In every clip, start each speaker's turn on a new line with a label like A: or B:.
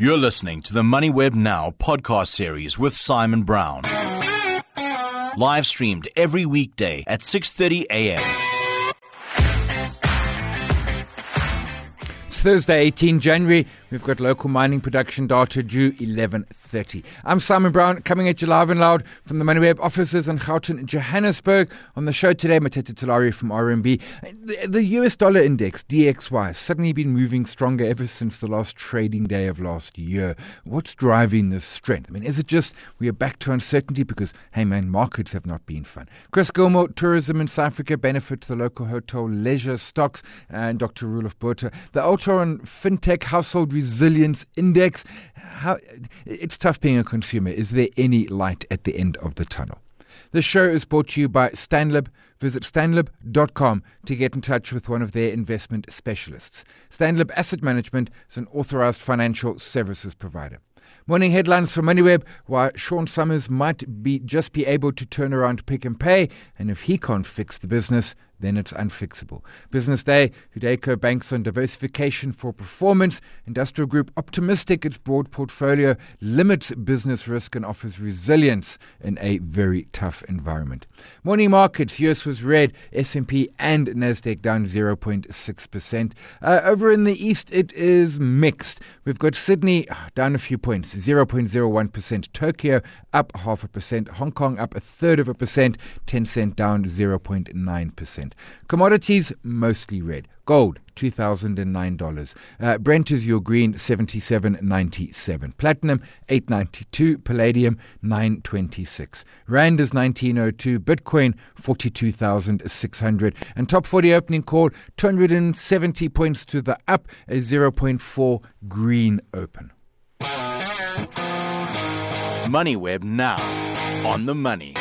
A: You're listening to the MoneyWeb Now podcast series with Simon Brown. Live streamed every weekday at 6:30 a.m.
B: Thursday, 18 January. We've got local mining production data due 11.30. I'm Simon Brown, coming at you live and loud from the MoneyWeb offices in Gauteng, Johannesburg. On the show today, Matete Thulare from RMB. The, the, US dollar index, DXY, has suddenly been moving stronger ever since the last trading day of last year. What's driving this strength? I mean, is it just we are back to uncertainty because, hey man, markets have not been fun? Chris Gilmour, tourism in South Africa benefit the local hotel leisure stocks, and Dr. Botha. The Altron FinTech Household Resilience Index. How, it's tough being a consumer. Is there any light at the end of the tunnel? The show is brought to you by Stanlib. Visit stanlib.com to get in touch with one of their investment specialists. Stanlib Asset Management is an authorized financial services provider. Morning headlines from MoneyWeb why Sean Summers might be just be able to turn around Pick n Pay, and if he can't fix the business, then it's unfixable. Business Day, Hudaco banks on diversification for performance. Industrial Group optimistic its broad portfolio limits business risk and offers resilience in a very tough environment. Morning markets, US was red, S&P and Nasdaq down 0.6%. Uh, over in the east it is mixed. We've got Sydney ah, down a few points, 0.01%, Tokyo up half a percent, Hong Kong up a third of a percent, Tencent down 0.9%. Commodities, mostly red. Gold, $2,009. Uh, Brent is your green, 77.97. Platinum, 892. Palladium, 926. Rand is 1902. Bitcoin, 42,600. And top 40 opening call, 270 points to the up, a 0.4 green open.
A: MoneyWeb now on the money.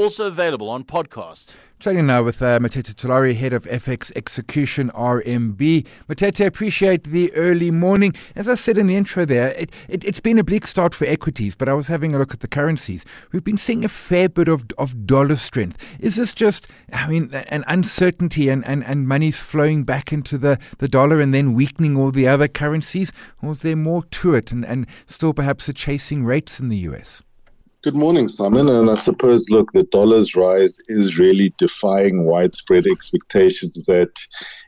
A: Also available on podcast.
B: Chatting now with uh, Matete Thulare, head of FX execution RMB. Matete, appreciate the early morning. As I said in the intro there, it, it, has been a bleak start for equities, but I was having a look at the currencies. We've been seeing a fair bit of, of dollar strength. Is this just, I mean, an uncertainty and, and, and money's flowing back into the, the dollar and then weakening all the other currencies? Or is there more to it and, and still perhaps a chasing rates in the US?
C: Good morning, Simon. And I suppose, look, the dollar's rise is really defying widespread expectations that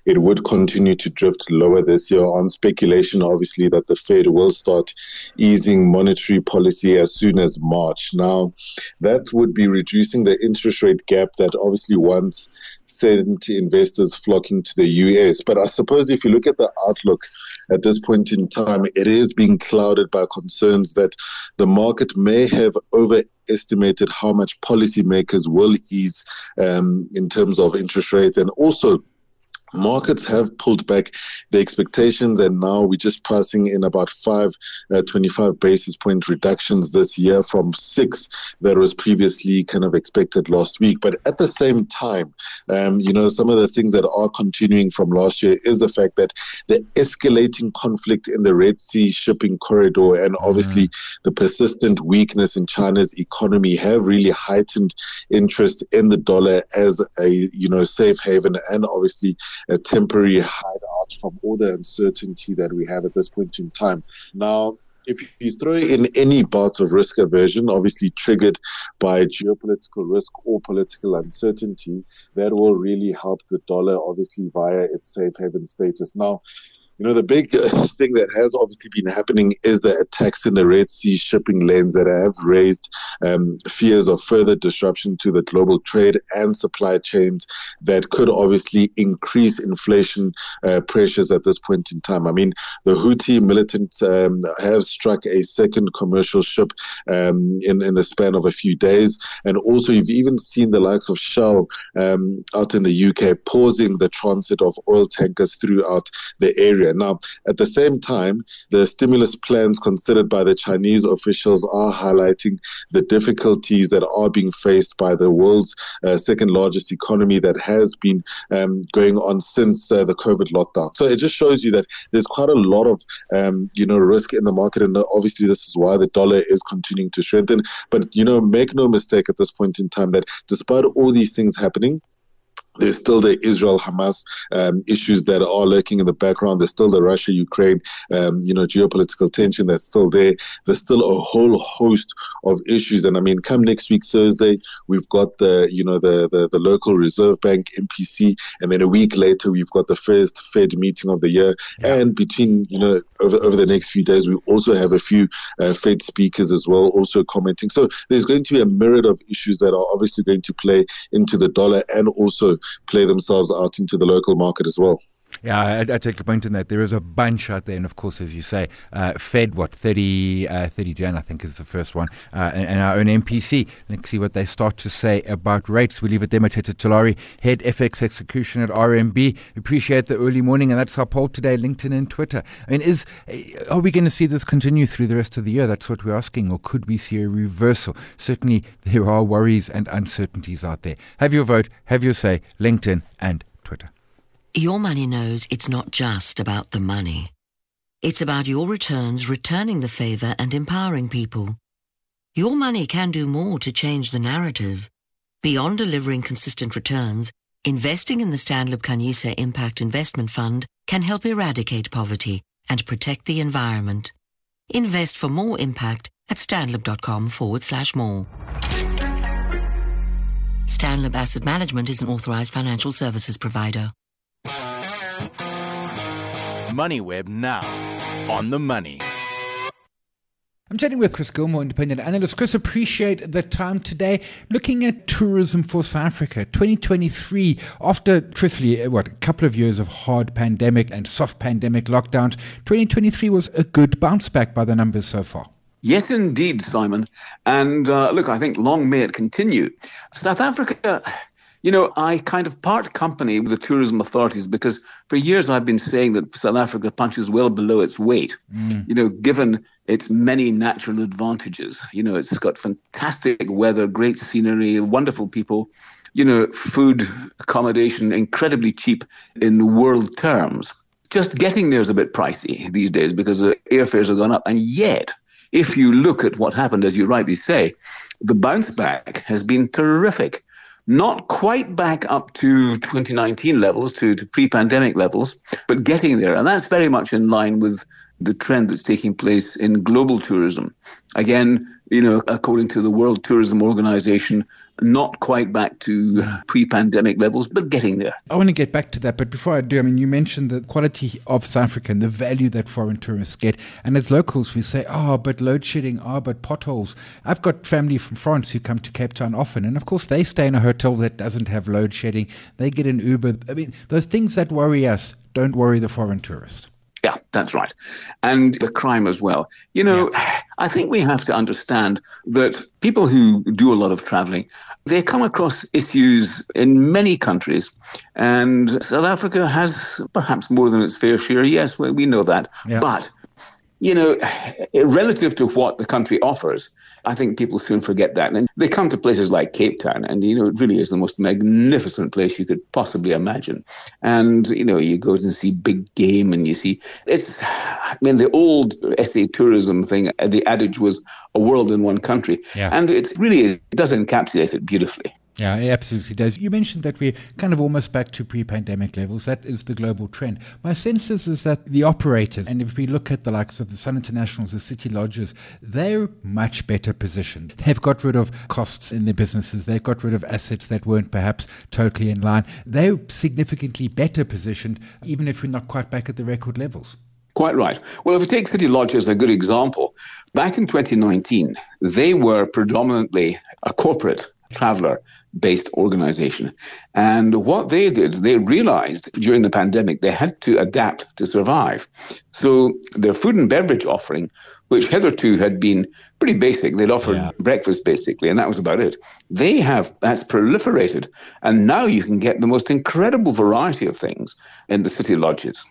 C: it would continue to drift lower this year on speculation, obviously, that the Fed will start easing monetary policy as soon as March. Now, that would be reducing the interest rate gap that obviously once sent investors flocking to the US. But I suppose if you look at the outlook, at this point in time, it is being clouded by concerns that the market may have overestimated how much policymakers will ease um, in terms of interest rates and also markets have pulled back the expectations and now we're just passing in about five uh, 25 basis point reductions this year from six that was previously kind of expected last week but at the same time um, you know some of the things that are continuing from last year is the fact that the escalating conflict in the red sea shipping corridor and obviously mm-hmm. the persistent weakness in china's economy have really heightened interest in the dollar as a you know safe haven and obviously a temporary hideout from all the uncertainty that we have at this point in time. Now, if you throw in any bout of risk aversion, obviously triggered by geopolitical risk or political uncertainty, that will really help the dollar, obviously, via its safe haven status. Now, you know, the big uh, thing that has obviously been happening is the attacks in the Red Sea shipping lanes that have raised um, fears of further disruption to the global trade and supply chains that could obviously increase inflation uh, pressures at this point in time. I mean, the Houthi militants um, have struck a second commercial ship um, in, in the span of a few days. And also, you've even seen the likes of Shell um, out in the UK pausing the transit of oil tankers throughout the area Now, at the same time, the stimulus plans considered by the Chinese officials are highlighting the difficulties that are being faced by the world's uh, second largest economy that has been um, going on since uh, the COVID lockdown. So it just shows you that there's quite a lot of, um, you know, risk in the market. And obviously, this is why the dollar is continuing to strengthen. But, you know, make no mistake at this point in time that despite all these things happening, there's still the Israel Hamas um, issues that are lurking in the background. There's still the Russia Ukraine, um, you know, geopolitical tension that's still there. There's still a whole host of issues. And I mean, come next week, Thursday, we've got the, you know, the, the, the local Reserve Bank, MPC. And then a week later, we've got the first Fed meeting of the year. Yeah. And between, you know, over, over the next few days, we also have a few uh, Fed speakers as well, also commenting. So there's going to be a myriad of issues that are obviously going to play into the dollar and also play themselves out into the local market as well.
B: Yeah, I, I, take the point in that there is a bunch out there, and of course, as you say, uh, Fed what 30, uh, 30 Jan I think is the first one, uh, and, and, our own MPC. Let's see what they start to say about rates. We leave it there, Matete Thulare, head FX execution at RMB. Appreciate the early morning, and that's our poll today, LinkedIn and Twitter. I mean, is are we going to see this continue through the rest of the year? That's what we're asking, or could we see a reversal? Certainly, there are worries and uncertainties out there. Have your vote, have your say, LinkedIn and Twitter.
D: Your money knows it's not just about the money. It's about your returns returning the favor and empowering people. Your money can do more to change the narrative. Beyond delivering consistent returns, investing in the Stanlib Khanyisa Impact Investment Fund can help eradicate poverty and protect the environment. Invest for more impact at stanlib.com forward slash more. Stanlib Asset Management is an authorized financial services provider.
A: MoneyWeb now on the money.
B: I'm chatting with Chris Gilmour, independent analyst. Chris, appreciate the time today. Looking at tourism for South Africa, 2023, after truthfully, uh, what, a couple of years of hard pandemic and soft pandemic lockdowns, 2023 was a good bounce back by the numbers so far.
E: Yes, indeed, Simon. And uh, look, I think long may it continue. South Africa you know, I kind of part company with the tourism authorities because for years I've been saying that South Africa punches well below its weight, mm. you know, given its many natural advantages. You know, it's got fantastic weather, great scenery, wonderful people, you know, food, accommodation, incredibly cheap in world terms. Just getting there is a bit pricey these days because the airfares have gone up. And yet, if you look at what happened, as you rightly say, the bounce back has been terrific not quite back up to 2019 levels, to, to pre pandemic levels, but getting there. And that's very much in line with the trend that's taking place in global tourism. Again, you know, according to the World Tourism Organization, not quite back to pre-pandemic levels, but getting there.
B: I want to get back to that, but before I do, I mean, you mentioned the quality of South Africa and the value that foreign tourists get, and as locals, we say, "Oh, but load shedding, oh, but potholes." I've got family from France who come to Cape Town often, and of course, they stay in a hotel that doesn't have load shedding. They get an Uber. I mean, those things that worry us don't worry the foreign tourist.
E: Yeah, that's right. And the crime as well. You know, yeah. I think we have to understand that people who do a lot of traveling, they come across issues in many countries. And South Africa has perhaps more than its fair share. Yes, we know that. Yeah. But, you know, relative to what the country offers, I think people soon forget that. And they come to places like Cape Town, and, you know, it really is the most magnificent place you could possibly imagine. And, you know, you go and see big game and you see, it's, I mean, the old SA tourism thing, the adage was a world in one country. Yeah. And it really does encapsulate it beautifully.
B: Yeah, it absolutely does. You mentioned that we're kind of almost back to pre pandemic levels. That is the global trend. My sense is, is that the operators, and if we look at the likes of the Sun Internationals, the City Lodges, they're much better positioned. They've got rid of costs in their businesses, they've got rid of assets that weren't perhaps totally in line. They're significantly better positioned, even if we're not quite back at the record levels.
E: Quite right. Well, if we take City Lodge as a good example, back in 2019, they were predominantly a corporate traveler based organization. And what they did, they realized during the pandemic they had to adapt to survive. So their food and beverage offering, which hitherto had been pretty basic, they'd offered yeah. breakfast basically, and that was about it. They have that's proliferated, and now you can get the most incredible variety of things in the city lodges.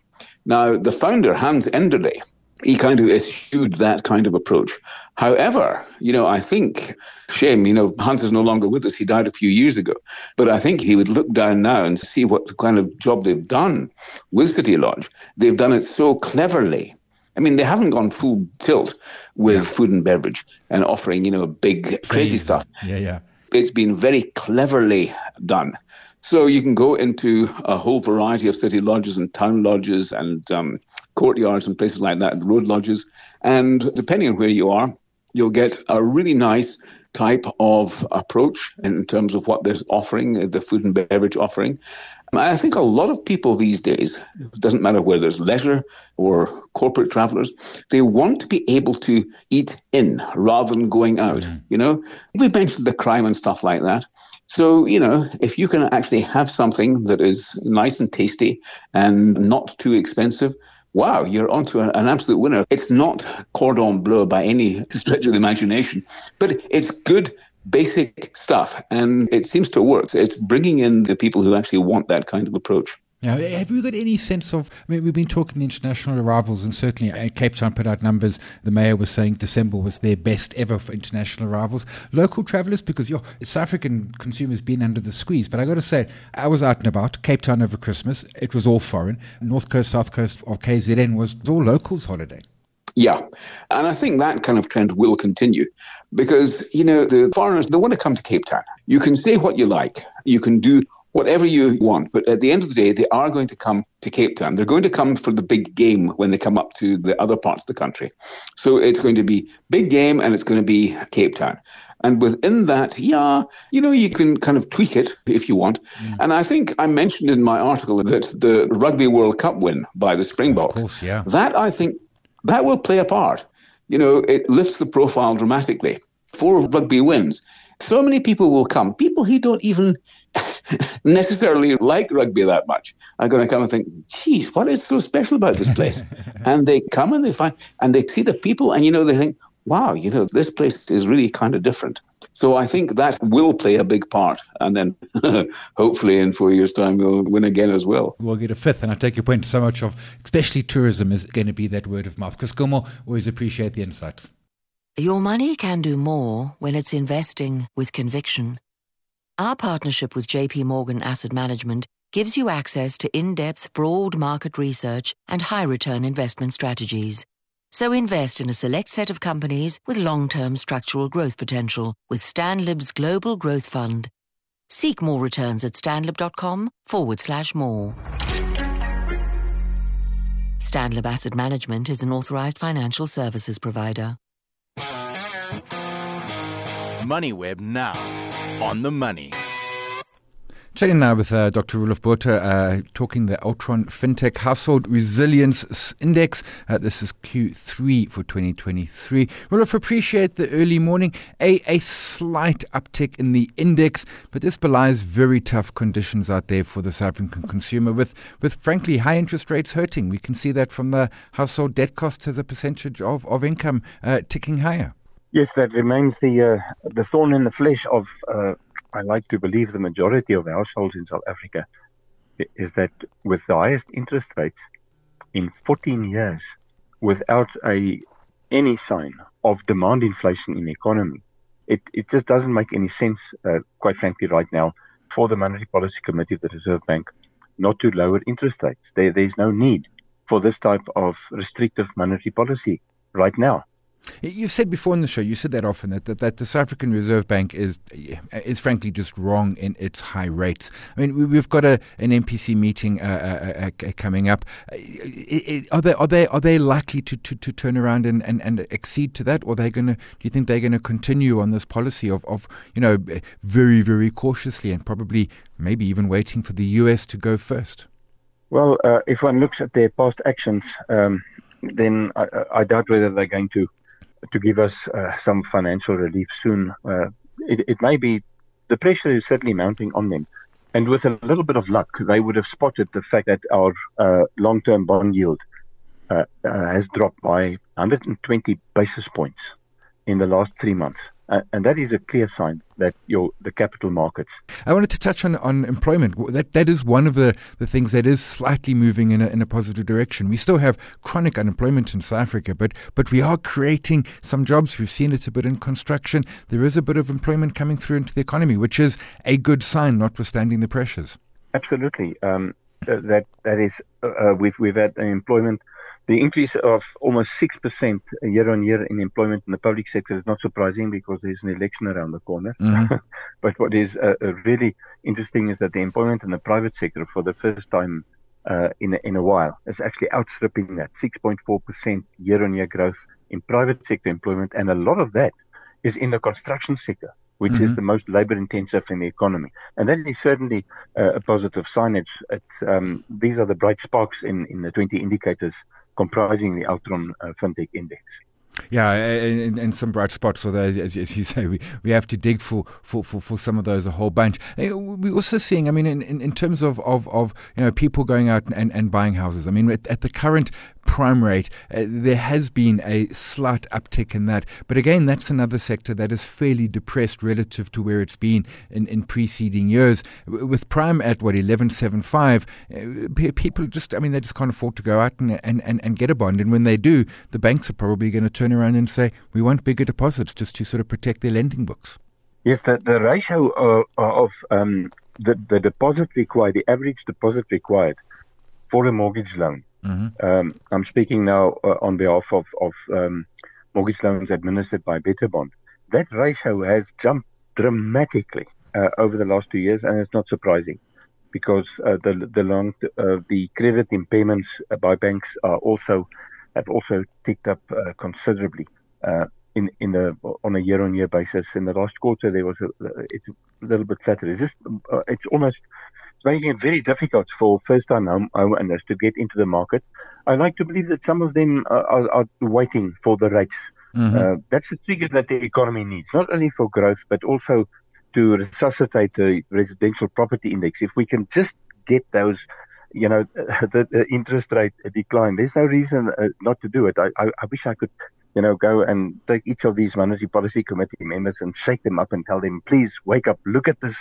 E: Now, the founder, Hans Enderle, he kind of eschewed that kind of approach. However, you know, I think, shame, you know, Hans is no longer with us. He died a few years ago. But I think he would look down now and see what kind of job they've done with City Lodge. They've done it so cleverly. I mean, they haven't gone full tilt with yeah. food and beverage and offering, you know, big, crazy stuff.
B: Yeah, yeah.
E: It's been very cleverly done So you can go into a whole variety of city lodges and town lodges and um, courtyards and places like that, road lodges. And depending on where you are, you'll get a really nice type of approach in terms of what they're offering, the food and beverage offering. I think a lot of people these days, it doesn't matter whether it's leisure or corporate travelers, they want to be able to eat in rather than going out. Mm. You know, we mentioned the crime and stuff like that. So, you know, if you can actually have something that is nice and tasty and not too expensive, wow, you're onto an absolute winner. It's not cordon bleu by any stretch of the imagination, but it's good basic stuff and it seems to work. It's bringing in the people who actually want that kind of approach.
B: Now, have you got any sense of? I mean, we've been talking international arrivals, and certainly Cape Town put out numbers. The mayor was saying December was their best ever for international arrivals. Local travellers, because your South African consumers been under the squeeze. But I got to say, I was out and about Cape Town over Christmas. It was all foreign. North Coast, South Coast of KZN was all locals holiday.
E: Yeah. And I think that kind of trend will continue because, you know, the foreigners, they want to come to Cape Town. You can say what you like. You can do whatever you want. But at the end of the day, they are going to come to Cape Town. They're going to come for the big game when they come up to the other parts of the country. So it's going to be big game and it's going to be Cape Town. And within that, yeah, you know, you can kind of tweak it if you want. Mm. And I think I mentioned in my article that the Rugby World Cup win by the Springboks,
B: course, yeah.
E: that I think that will play a part. You know, it lifts the profile dramatically. Four rugby wins. So many people will come, people who don't even necessarily like rugby that much are going to come and think, geez, what is so special about this place? and they come and they find, and they see the people, and you know, they think, wow, you know, this place is really kind of different. So I think that will play a big part. And then hopefully in four years' time, we'll win again as well.
B: We'll get a fifth. And I take your point so much of, especially tourism is going to be that word of mouth. Chris Gilmour, always appreciate the insights.
D: Your money can do more when it's investing with conviction. Our partnership with JP Morgan Asset Management gives you access to in-depth broad market research and high return investment strategies so invest in a select set of companies with long-term structural growth potential with Stanlib's Global Growth Fund. Seek more returns at stanlib.com forward slash more. Stanlib Asset Management is an authorized financial services provider.
A: MoneyWeb now on the money.
B: Chatting now with uh, Dr. Roelof Botha, uh, talking the Altron FinTech Household Resilience Index. Uh, this is Q3 for 2023. Roelof, appreciate the early morning. A, a slight uptick in the index, but this belies very tough conditions out there for the South African consumer with, with frankly, high interest rates hurting. We can see that from the household debt costs as a percentage of, of income uh, ticking higher.
F: Yes, that remains the uh, the thorn in the flesh of uh, I like to believe the majority of households in South Africa is that with the highest interest rates in 14 years, without a any sign of demand inflation in the economy, it, it just doesn't make any sense, uh, quite frankly, right now, for the Monetary Policy Committee of the Reserve Bank not to lower interest rates. There, there's no need for this type of restrictive monetary policy right now.
B: You've said before in the show, you said that often, that, that, that the South African Reserve Bank is is frankly just wrong in its high rates. I mean, we, have got a, an MPC meeting uh, uh, uh, uh coming up. Uh, are they are they are they likely to, to, to turn around and, and, and accede to that, or are they to? Do you think they're going to continue on this policy of, of you know very very cautiously and probably maybe even waiting for the US to go first?
F: Well, uh, if one looks at their past actions, um, then I, I doubt whether they're going to to give us uh, some financial relief soon. Uh, it, it, may be the pressure is certainly mounting on them. And with a little bit of luck, they would have spotted the fact that our uh, long term bond yield uh, uh, has dropped by 120 basis points in the last three months. Uh, and that is a clear sign that your the capital markets.
B: I wanted to touch on, on employment. That that is one of the, the things that is slightly moving in a, in a positive direction. We still have chronic unemployment in South Africa, but but we are creating some jobs. We've seen it a bit in construction. There is a bit of employment coming through into the economy, which is a good sign, notwithstanding the pressures.
F: Absolutely. Um, that that is uh, uh we've we've had employment The increase of almost 6% year on year in employment in the public sector is not surprising because there's an election around the corner. Mm-hmm. but what is uh, uh, really interesting is that the employment in the private sector for the first time uh, in, a, in a while is actually outstripping that 6.4% year on year growth in private sector employment. And a lot of that is in the construction sector which mm-hmm. is the most labor intensive in the economy. And that is certainly uh, a positive sign. It's, it's, um, these are the bright sparks in, in the 20 indicators comprising the Altron uh, FinTech Index.
B: Yeah, and, and, some bright spots. Although, as, as you say, we, we have to dig for, for, for, for some of those a whole bunch. We're also seeing, I mean, in, in, in terms of, of, of you know people going out and, and buying houses. I mean, at, at the current prime rate, uh, there has been a slight uptick in that. But again, that's another sector that is fairly depressed relative to where it's been in, in preceding years. With prime at what eleven seven five, uh, people just, I mean, they just can't afford to go out and, and, and, and get a bond. And when they do, the banks are probably going to turn around and say, we want bigger deposits just to sort of protect their lending books.
F: Yes, the, the ratio of, of um, the, the deposit required, the average deposit required for a mortgage loan Mm-hmm. Um, I'm speaking now uh, on behalf of, of um, mortgage loans administered by Betterbond. That ratio has jumped dramatically uh, over the last two years, and it's not surprising because uh, the the long uh, the credit impairments by banks are also have also ticked up uh, considerably uh, in in the on a year on year basis. In the last quarter, there was a it's a little bit flatter. It's just it's almost making it very difficult for first-time home, owners to get into the market. I like to believe that some of them are, are, are waiting for the rates. Mm-hmm. Uh, that's the trigger that the economy needs, not only for growth, but also to resuscitate the residential property index. If we can just get those, you know, the, the interest rate decline, there's no reason uh, not to do it. I, I, I wish I could, you know, go and take each of these monetary policy committee members and shake them up and tell them, please wake up, look at this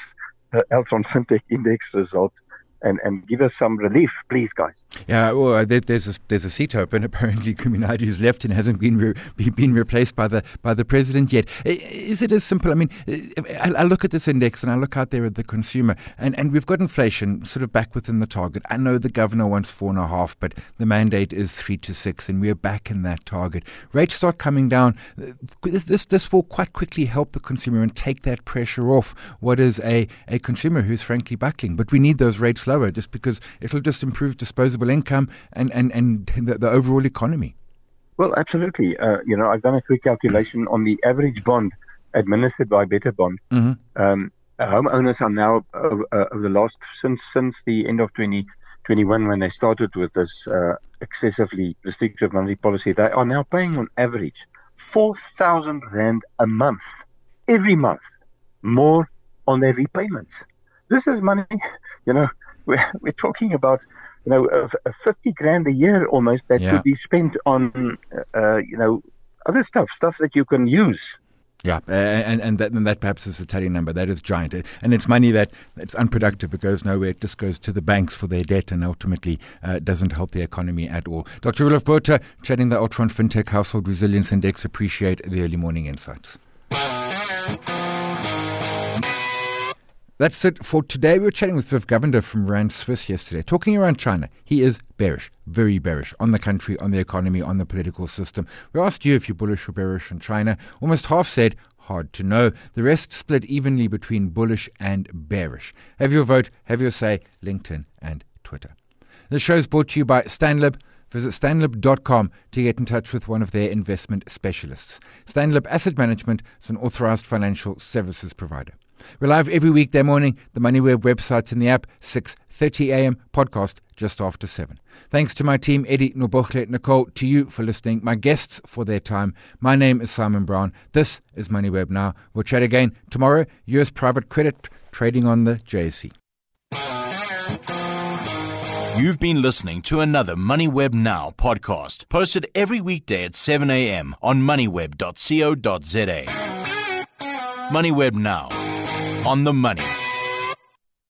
F: Altron FinTech Index results and, and give us some relief, please, guys.
B: Yeah, well, uh, there's a, there's a seat open. Apparently, Kuben Naidoo has left and hasn't been re- been replaced by the by the president yet. Is it as simple? I mean, I, I, look at this index and I look out there at the consumer, and, and we've got inflation sort of back within the target. I know the governor wants four and a half, but the mandate is three to six, and we're back in that target. Rates start coming down. This this, this will quite quickly help the consumer and take that pressure off what is a, a consumer who's frankly buckling. But we need those rates lower just because it'll just improve disposable income and, and, and the, the overall economy.
F: Well, absolutely. Uh, you know, I've done a quick calculation on the average bond administered by Betterbond. Mm-hmm. Um, homeowners are now uh, uh, over the last since since the end of 2021 when they started with this uh, excessively restrictive monetary policy, they are now paying on average four thousand rand a month every month more on their repayments. This is money, you know, we're, we're talking about you know uh, 50 grand a year almost that yeah. could be spent on uh, you know other stuff stuff that you can use
B: yeah, and and that, and that perhaps is a telling number. That is giant, and it's money that it's unproductive. It goes nowhere. It just goes to the banks for their debt, and ultimately uh, doesn't help the economy at all. Dr. Roelof Botha, chatting the Altron FinTech Household Resilience Index. Appreciate the early morning insights. That's it for today. We were chatting with Viv Govender from Rand Swiss yesterday, talking around China. He is bearish, very bearish on the country, on the economy, on the political system. We asked you if you're bullish or bearish on China. Almost half said hard to know. The rest split evenly between bullish and bearish. Have your vote, have your say, LinkedIn and Twitter. The show is brought to you by Stanlib. Visit stanlib.com to get in touch with one of their investment specialists. Stanlib Asset Management is an authorized financial services provider. We're live every weekday morning, the MoneyWeb website and the app, 6.30 a.m., podcast just after 7. Thanks to my team, Eddie, Nobochle, Nicole, to you for listening, my guests for their time. My name is Simon Brown. This is MoneyWeb Now. We'll chat again tomorrow. U.S. private credit trading on the JSE.
A: You've been listening to another MoneyWeb Now podcast, posted every weekday at 7 a.m. on moneyweb.co.za. MoneyWeb Now on the money.